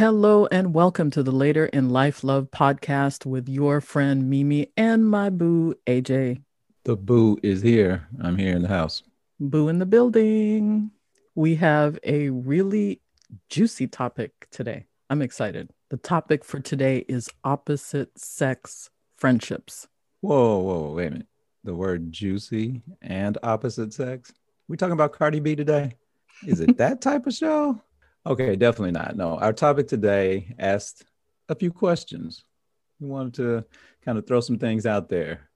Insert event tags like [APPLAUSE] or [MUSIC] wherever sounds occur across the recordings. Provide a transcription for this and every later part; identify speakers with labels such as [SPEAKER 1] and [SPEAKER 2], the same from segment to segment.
[SPEAKER 1] Hello and welcome to the Later in Life Love podcast with your friend Mimi and my boo AJ.
[SPEAKER 2] The boo is here. I'm here in the house.
[SPEAKER 1] Boo in the building. We have a really juicy topic today. I'm excited. The topic for today is opposite sex friendships.
[SPEAKER 2] Whoa, whoa, wait a minute. The word juicy and opposite sex? We talking about Cardi B today? Is it that type of show? Okay, definitely not. No, our topic today asked a few questions. We wanted to kind of throw some things out there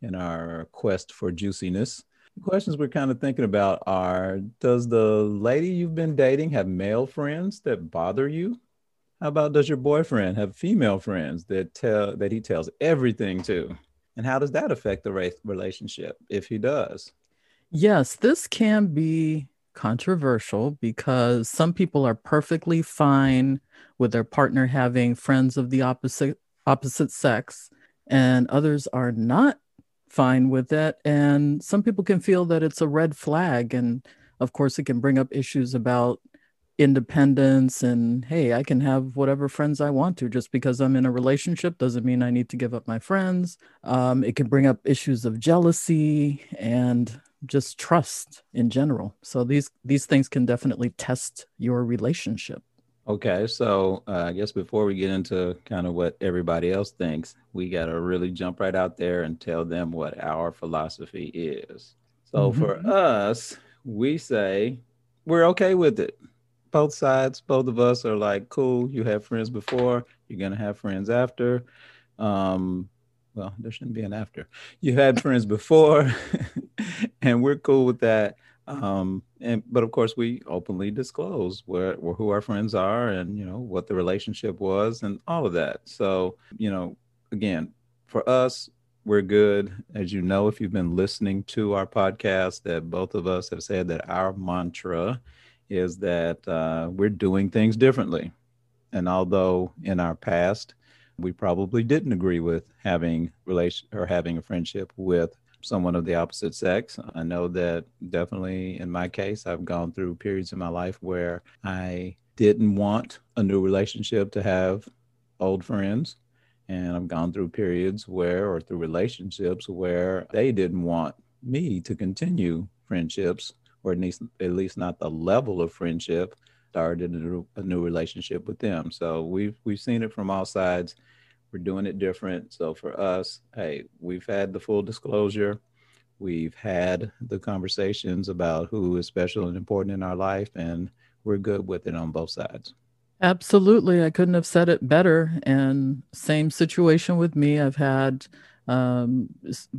[SPEAKER 2] in our quest for juiciness. The questions we're kind of thinking about are Does the lady you've been dating have male friends that bother you? How about does your boyfriend have female friends that tell that he tells everything to? And how does that affect the race relationship if he does?
[SPEAKER 1] Yes, this can be controversial because some people are perfectly fine with their partner having friends of the opposite opposite sex and others are not fine with that and some people can feel that it's a red flag and of course it can bring up issues about independence and hey i can have whatever friends i want to. Just because i'm in a relationship doesn't mean i need to give up my friends. Um, it can bring up issues of jealousy and just trust in general. So these these things can definitely test your relationship.
[SPEAKER 2] Okay, so uh, I guess before we get into kind of what everybody else thinks, we got to really jump right out there and tell them what our philosophy is. So mm-hmm. for us, we say we're okay with it. Both sides, both of us are like, cool, you have friends before, you're going to have friends after. Um, well, there shouldn't be an after. You had friends before, [LAUGHS] and we're cool with that. Um, and but of course, we openly disclose where, who our friends are, and you know what the relationship was, and all of that. So you know, again, for us, we're good. As you know, if you've been listening to our podcast, that both of us have said that our mantra is that uh, we're doing things differently. And although in our past we probably didn't agree with having relation or having a friendship with someone of the opposite sex. I know that definitely in my case, I've gone through periods in my life where I didn't want a new relationship to have old friends. And I've gone through periods where, or through relationships where they didn't want me to continue friendships, or at least, at least not the level of friendship started a new, a new relationship with them. So we've we've seen it from all sides. We're doing it different. So for us, hey, we've had the full disclosure. We've had the conversations about who is special and important in our life, and we're good with it on both sides.
[SPEAKER 1] Absolutely. I couldn't have said it better. And same situation with me. I've had um,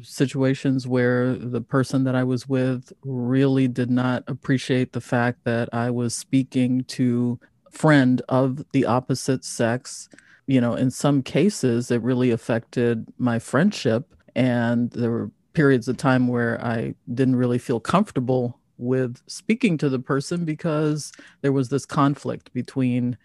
[SPEAKER 1] situations where the person that I was with really did not appreciate the fact that I was speaking to friend of the opposite sex. You know, in some cases, it really affected my friendship. And there were periods of time where I didn't really feel comfortable with speaking to the person because there was this conflict between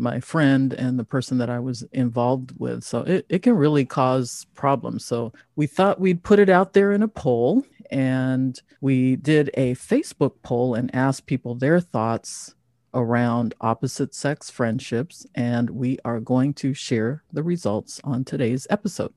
[SPEAKER 1] my friend and the person that I was involved with. So it, it can really cause problems. So we thought we'd put it out there in a poll and we did a Facebook poll and asked people their thoughts around opposite sex friendships. And we are going to share the results on today's episode.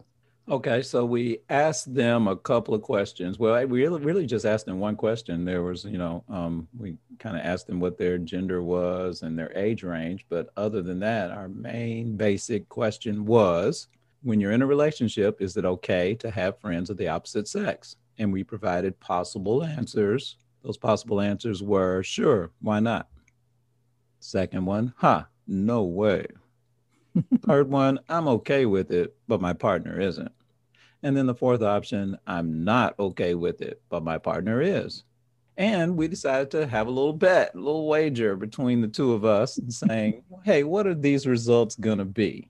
[SPEAKER 2] Okay, so we asked them a couple of questions. Well, we really, really just asked them one question. There was, you know, um, we kind of asked them what their gender was and their age range. But other than that, our main basic question was when you're in a relationship, is it okay to have friends of the opposite sex? And we provided possible answers. Those possible answers were sure, why not? Second one, huh, no way. Third one, I'm okay with it, but my partner isn't. And then the fourth option, I'm not okay with it, but my partner is. And we decided to have a little bet, a little wager between the two of us and [LAUGHS] saying, hey, what are these results going to be?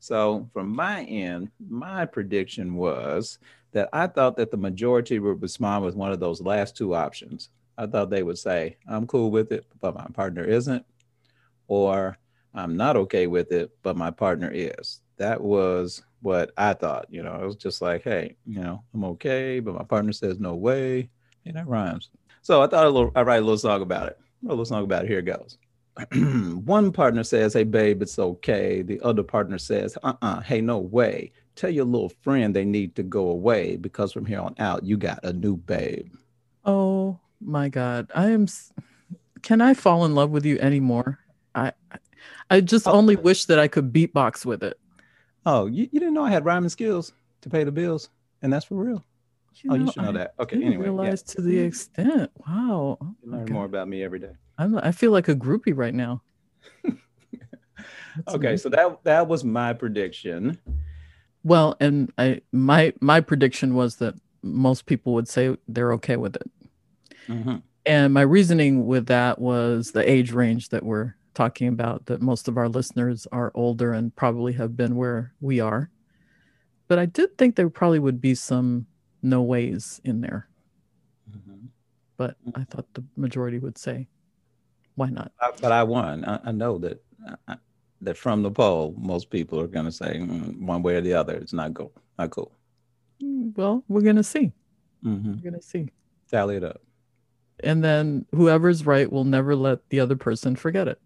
[SPEAKER 2] So, from my end, my prediction was that I thought that the majority would respond with one of those last two options. I thought they would say, I'm cool with it, but my partner isn't. Or I'm not okay with it, but my partner is. That was what I thought. You know, I was just like, hey, you know, I'm okay, but my partner says no way. And that rhymes. So I thought little, I write a little song about it. A little song about it. Here it goes. [CLEARS THROAT] one partner says, Hey, babe, it's okay. The other partner says, Uh uh-uh, uh hey, no way. Tell your little friend they need to go away because from here on out, you got a new babe.
[SPEAKER 1] Oh my God. I am. Can I fall in love with you anymore? I, I just oh. only wish that I could beatbox with it.
[SPEAKER 2] Oh, you, you didn't know I had rhyming skills to pay the bills, and that's for real. You oh, know, you should know I that. Okay. Anyway,
[SPEAKER 1] realize yeah. to the extent. Wow.
[SPEAKER 2] Oh you learn more about me every day.
[SPEAKER 1] I'm, I feel like a groupie right now. [LAUGHS]
[SPEAKER 2] okay, amazing. so that that was my prediction.
[SPEAKER 1] Well, and I my my prediction was that most people would say they're okay with it. Mm-hmm. And my reasoning with that was the age range that we're talking about. That most of our listeners are older and probably have been where we are. But I did think there probably would be some no ways in there. Mm-hmm. But I thought the majority would say, why not?
[SPEAKER 2] But I won. I, I know that uh, that from the poll, most people are going to say mm, one way or the other. It's not cool. Not cool.
[SPEAKER 1] Mm, well, we're going to see. Mm-hmm. We're going to see.
[SPEAKER 2] Tally it up.
[SPEAKER 1] And then whoever's right will never let the other person forget it.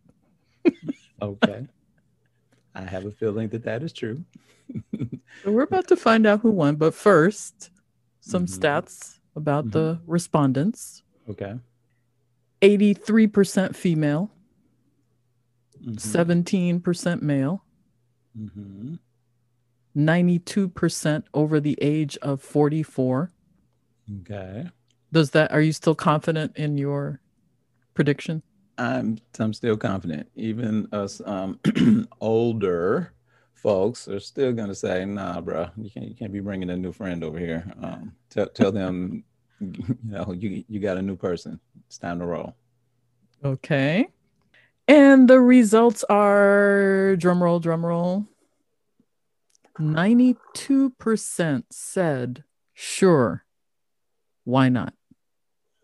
[SPEAKER 2] Okay. [LAUGHS] I have a feeling that that is true.
[SPEAKER 1] so [LAUGHS] we're about to find out who won, but first, some mm-hmm. stats about mm-hmm. the respondents.
[SPEAKER 2] Okay.
[SPEAKER 1] 83% female, mm-hmm. 17% male, mm-hmm. 92% over the age of 44.
[SPEAKER 2] Okay.
[SPEAKER 1] Does that, are you still confident in your prediction?
[SPEAKER 2] I'm, I'm still confident. Even us um, [CLEARS THROAT] older folks are still going to say, nah, bro, you can't, you can't be bringing a new friend over here. Um, tell, tell them, [LAUGHS] you know, you, you got a new person. It's time to roll.
[SPEAKER 1] Okay. And the results are drum roll, drum roll. 92% said, sure, why not?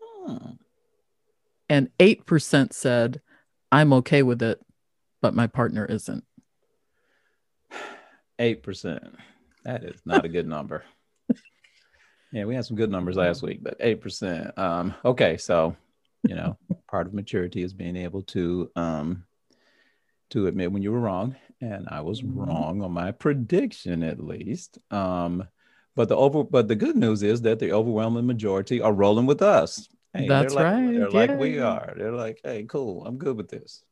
[SPEAKER 1] Hmm. And 8% said, I'm okay with it, but my partner isn't.
[SPEAKER 2] 8%. That is not a good number. [LAUGHS] Yeah, we had some good numbers last week, but 8%. Um, okay, so, you know, [LAUGHS] part of maturity is being able to um to admit when you were wrong. And I was mm-hmm. wrong on my prediction at least. Um, but the over but the good news is that the overwhelming majority are rolling with us.
[SPEAKER 1] Hey, That's
[SPEAKER 2] like,
[SPEAKER 1] right.
[SPEAKER 2] They're yeah. like we are. They're like, hey, cool, I'm good with this.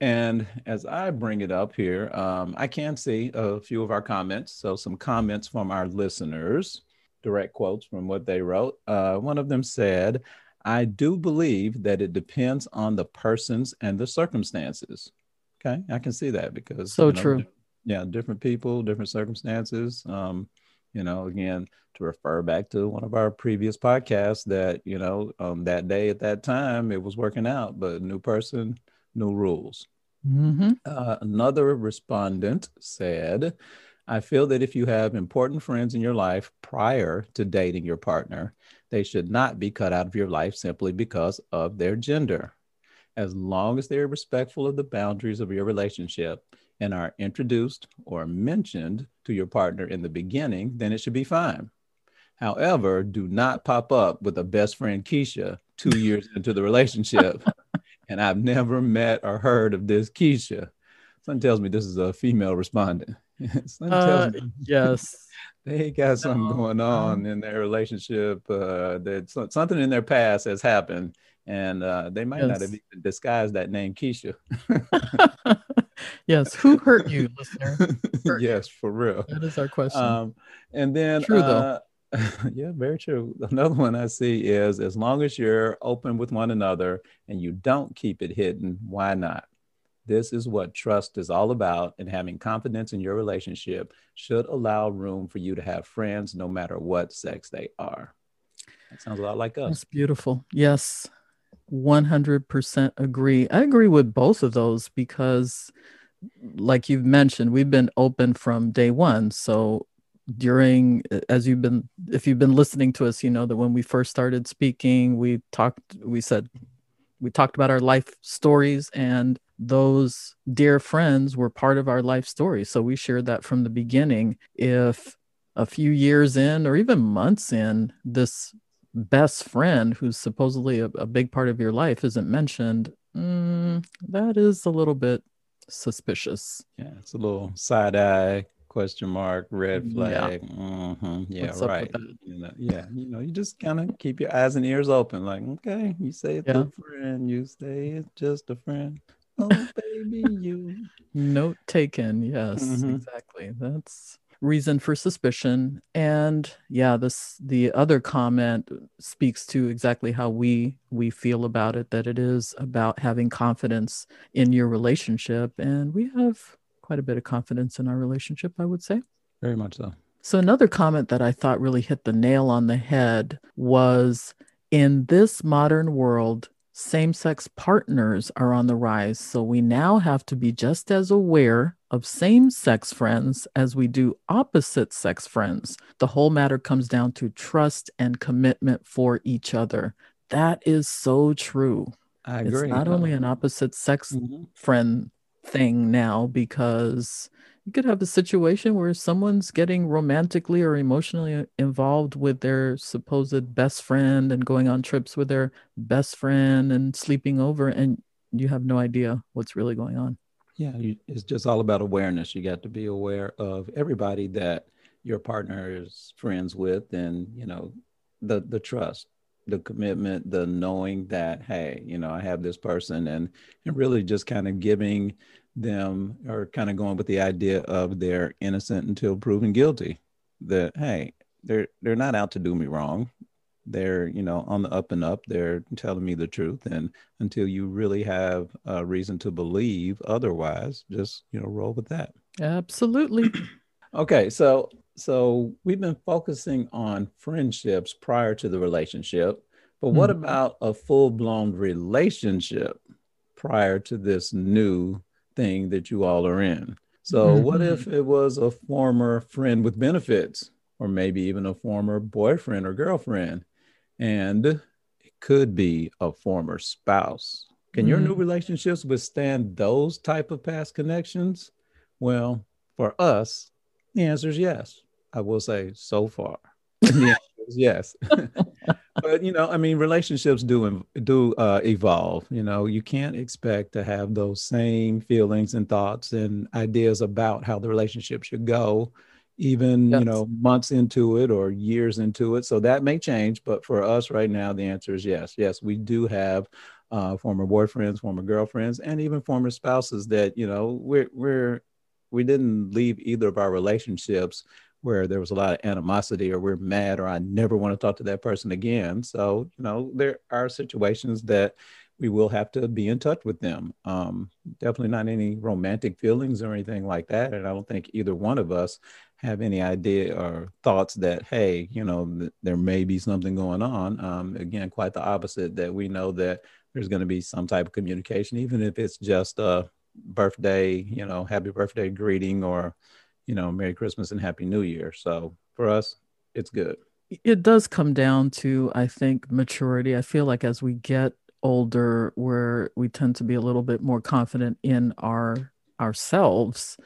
[SPEAKER 2] And as I bring it up here, um, I can see a few of our comments. So, some comments from our listeners, direct quotes from what they wrote. Uh, one of them said, I do believe that it depends on the persons and the circumstances. Okay, I can see that because
[SPEAKER 1] so you know, true.
[SPEAKER 2] Yeah, different people, different circumstances. Um, you know, again, to refer back to one of our previous podcasts, that you know, um, that day at that time it was working out, but new person, new rules. Mm-hmm. Uh, another respondent said, I feel that if you have important friends in your life prior to dating your partner, they should not be cut out of your life simply because of their gender. As long as they are respectful of the boundaries of your relationship and are introduced or mentioned to your partner in the beginning, then it should be fine. However, do not pop up with a best friend Keisha two [LAUGHS] years into the relationship [LAUGHS] and I've never met or heard of this Keisha. Something tells me this is a female respondent. [LAUGHS]
[SPEAKER 1] uh, yes.
[SPEAKER 2] they got something going on in their relationship. Uh, that something in their past has happened, and uh, they might yes. not have even disguised that name Keisha.
[SPEAKER 1] Yes. [LAUGHS] Who hurt you, listener?
[SPEAKER 2] Hurt yes, for real.
[SPEAKER 1] That is our question. Um,
[SPEAKER 2] and then,
[SPEAKER 1] true though. Uh, [LAUGHS]
[SPEAKER 2] yeah, very true. Another one I see is as long as you're open with one another and you don't keep it hidden, why not? This is what trust is all about, and having confidence in your relationship should allow room for you to have friends no matter what sex they are. That sounds a lot like us.
[SPEAKER 1] That's beautiful. Yes, 100% agree. I agree with both of those because, like you've mentioned, we've been open from day one. So during as you've been if you've been listening to us you know that when we first started speaking we talked we said we talked about our life stories and those dear friends were part of our life story so we shared that from the beginning if a few years in or even months in this best friend who's supposedly a, a big part of your life isn't mentioned mm, that is a little bit suspicious.
[SPEAKER 2] Yeah, it's a little side eye question mark, red flag. Yeah, mm-hmm. yeah right. You know, yeah, you know, you just kind of keep your eyes and ears open. Like, okay, you say it's yeah. a friend, you say it's just a friend. Oh, [LAUGHS] baby, you.
[SPEAKER 1] Note taken. Yes, mm-hmm. exactly. That's reason for suspicion and yeah this the other comment speaks to exactly how we we feel about it that it is about having confidence in your relationship and we have quite a bit of confidence in our relationship i would say.
[SPEAKER 2] Very much so.
[SPEAKER 1] So another comment that i thought really hit the nail on the head was in this modern world same sex partners are on the rise. So we now have to be just as aware of same sex friends as we do opposite sex friends. The whole matter comes down to trust and commitment for each other. That is so true.
[SPEAKER 2] I agree.
[SPEAKER 1] It's not only an opposite sex mm-hmm. friend thing now because you could have a situation where someone's getting romantically or emotionally involved with their supposed best friend and going on trips with their best friend and sleeping over and you have no idea what's really going on.
[SPEAKER 2] Yeah you, it's just all about awareness. You got to be aware of everybody that your partner is friends with and you know the the trust the commitment the knowing that hey you know i have this person and and really just kind of giving them or kind of going with the idea of they're innocent until proven guilty. That hey, they're they're not out to do me wrong. They're you know on the up and up. They're telling me the truth, and until you really have a reason to believe otherwise, just you know roll with that.
[SPEAKER 1] Absolutely.
[SPEAKER 2] okay, so so we've been focusing on friendships prior to the relationship, but what mm about a full blown relationship prior to this new thing that you all are in. So, mm-hmm. what if it was a former friend with benefits, or maybe even a former boyfriend or girlfriend? And it could be a former spouse. Can mm-hmm. your new mm-hmm. relationships withstand those type of past connections? Well, for us, the answer is yes. I will say so far. [LAUGHS] yes. [LAUGHS] but you know, I mean, relationships do do uh, evolve. You know, you can't expect to have those same feelings and thoughts and ideas about how the relationship should go, even yes. you know, months into it or years into it. So that may change. But for us right now, the answer is yes. Yes, we do have uh, former boyfriends, former girlfriends, and even former spouses that you know we're we're we didn't leave either of our relationships where there was a lot of animosity or we're mad or I never want to talk to that person again. So, you know, there are situations that we will have to be in touch with them. Um, definitely not any romantic feelings or anything like that. And I don't think either one of us have any idea or thoughts that, hey, you know, th- there may be something going on. Um, again, quite the opposite, that we know that there's going to be some type of communication, even if it's just a birthday, you know, happy birthday greeting or, you know, Merry Christmas and Happy New Year. So for us, it's good.
[SPEAKER 1] It does come down to, I think, maturity. I feel like as we get older, where we tend to be a little bit more confident in our ourselves.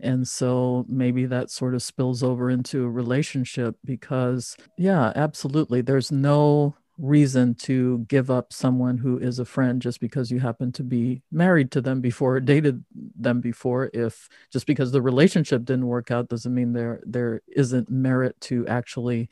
[SPEAKER 1] And so maybe that sort of spills over into a relationship because, yeah, absolutely. There's no reason to give up someone who is a friend just because you happen to be married to them before dated them before. If just because the relationship didn't work out doesn't mean there there isn't merit to actually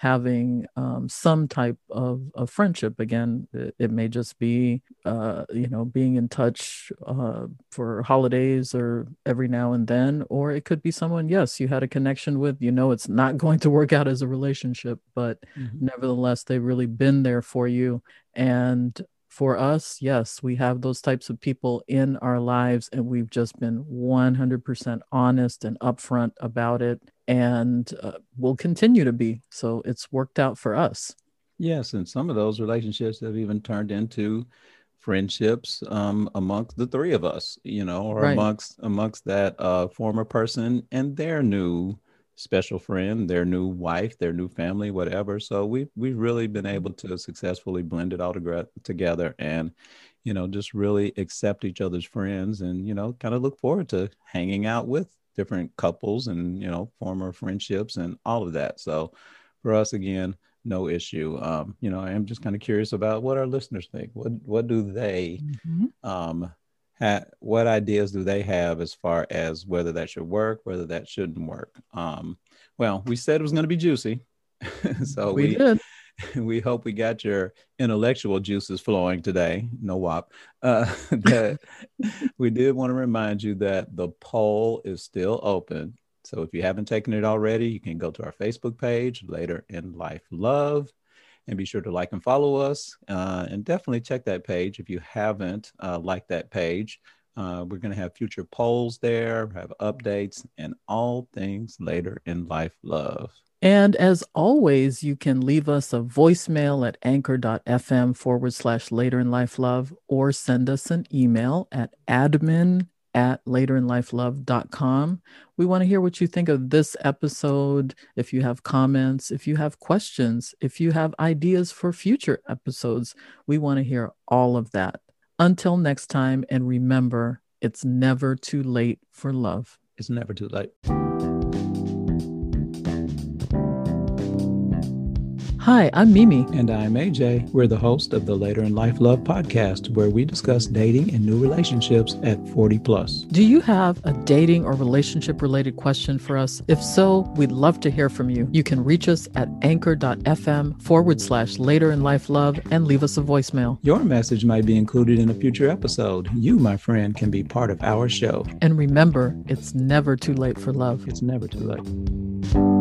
[SPEAKER 1] having um, some type of, of friendship. Again, it, it may just be, uh, you know, being in touch uh, for holidays or every now and then, or it could be someone, yes, you had a connection with, you know, it's not [LAUGHS] going to work out as a relationship, but mm-hmm. nevertheless, they've really been there for you. And for us, yes, we have those types of people in our lives, and we've just been 100% honest and upfront about it and uh, will continue to be. So it's worked out for us.
[SPEAKER 2] Yes, and some of those relationships have even turned into friendships um, amongst the three of us, you know, or right. amongst amongst that uh, former person and their new special friend, their new wife, their new family, whatever. So we we've really been able to successfully blend it all together and you know just really accept each other's friends and you know kind of look forward to hanging out with different couples and you know former friendships and all of that so for us again no issue. Um, you know, I am just kind of curious about what our listeners think. What what do they mm-hmm. um ha- what ideas do they have as far as whether that should work, whether that shouldn't work? Um, well, we said it was going to be juicy, [LAUGHS] so
[SPEAKER 1] we, we did. [LAUGHS]
[SPEAKER 2] We hope we got your intellectual juices flowing today. No wop. Uh, [LAUGHS] we did want to remind you that the poll is still open so if you haven't taken it already, you can go to our Facebook page, Later in Life Love, and be sure to like and follow us. Uh, and definitely check that page if you haven't uh, liked that page. Uh, we're going to have future polls there, have updates, and all things later in life love.
[SPEAKER 1] And as always, you can leave us a voicemail at anchor.fm forward slash later in life love or send us an email at admin at laterinlifelove.com. We want to hear what you think of this episode. If you have comments, if you have questions, if you have ideas for future episodes, we want to hear all of that. Until next time, and remember, it's never too late for love.
[SPEAKER 2] It's never too late.
[SPEAKER 1] Hi, I'm Mimi.
[SPEAKER 2] And I'm AJ. We're the host of the Later in Life Love podcast, where we discuss dating and new relationships at 40 plus.
[SPEAKER 1] Do you have a dating or relationship related question for us? If so, we'd love to hear from you. You can reach us at anchor.fm forward slash later in life love and leave us a voicemail.
[SPEAKER 2] Your message might be included in a future episode. You, my friend, can be part of our show.
[SPEAKER 1] And remember, it's never too late for love.
[SPEAKER 2] It's never too late.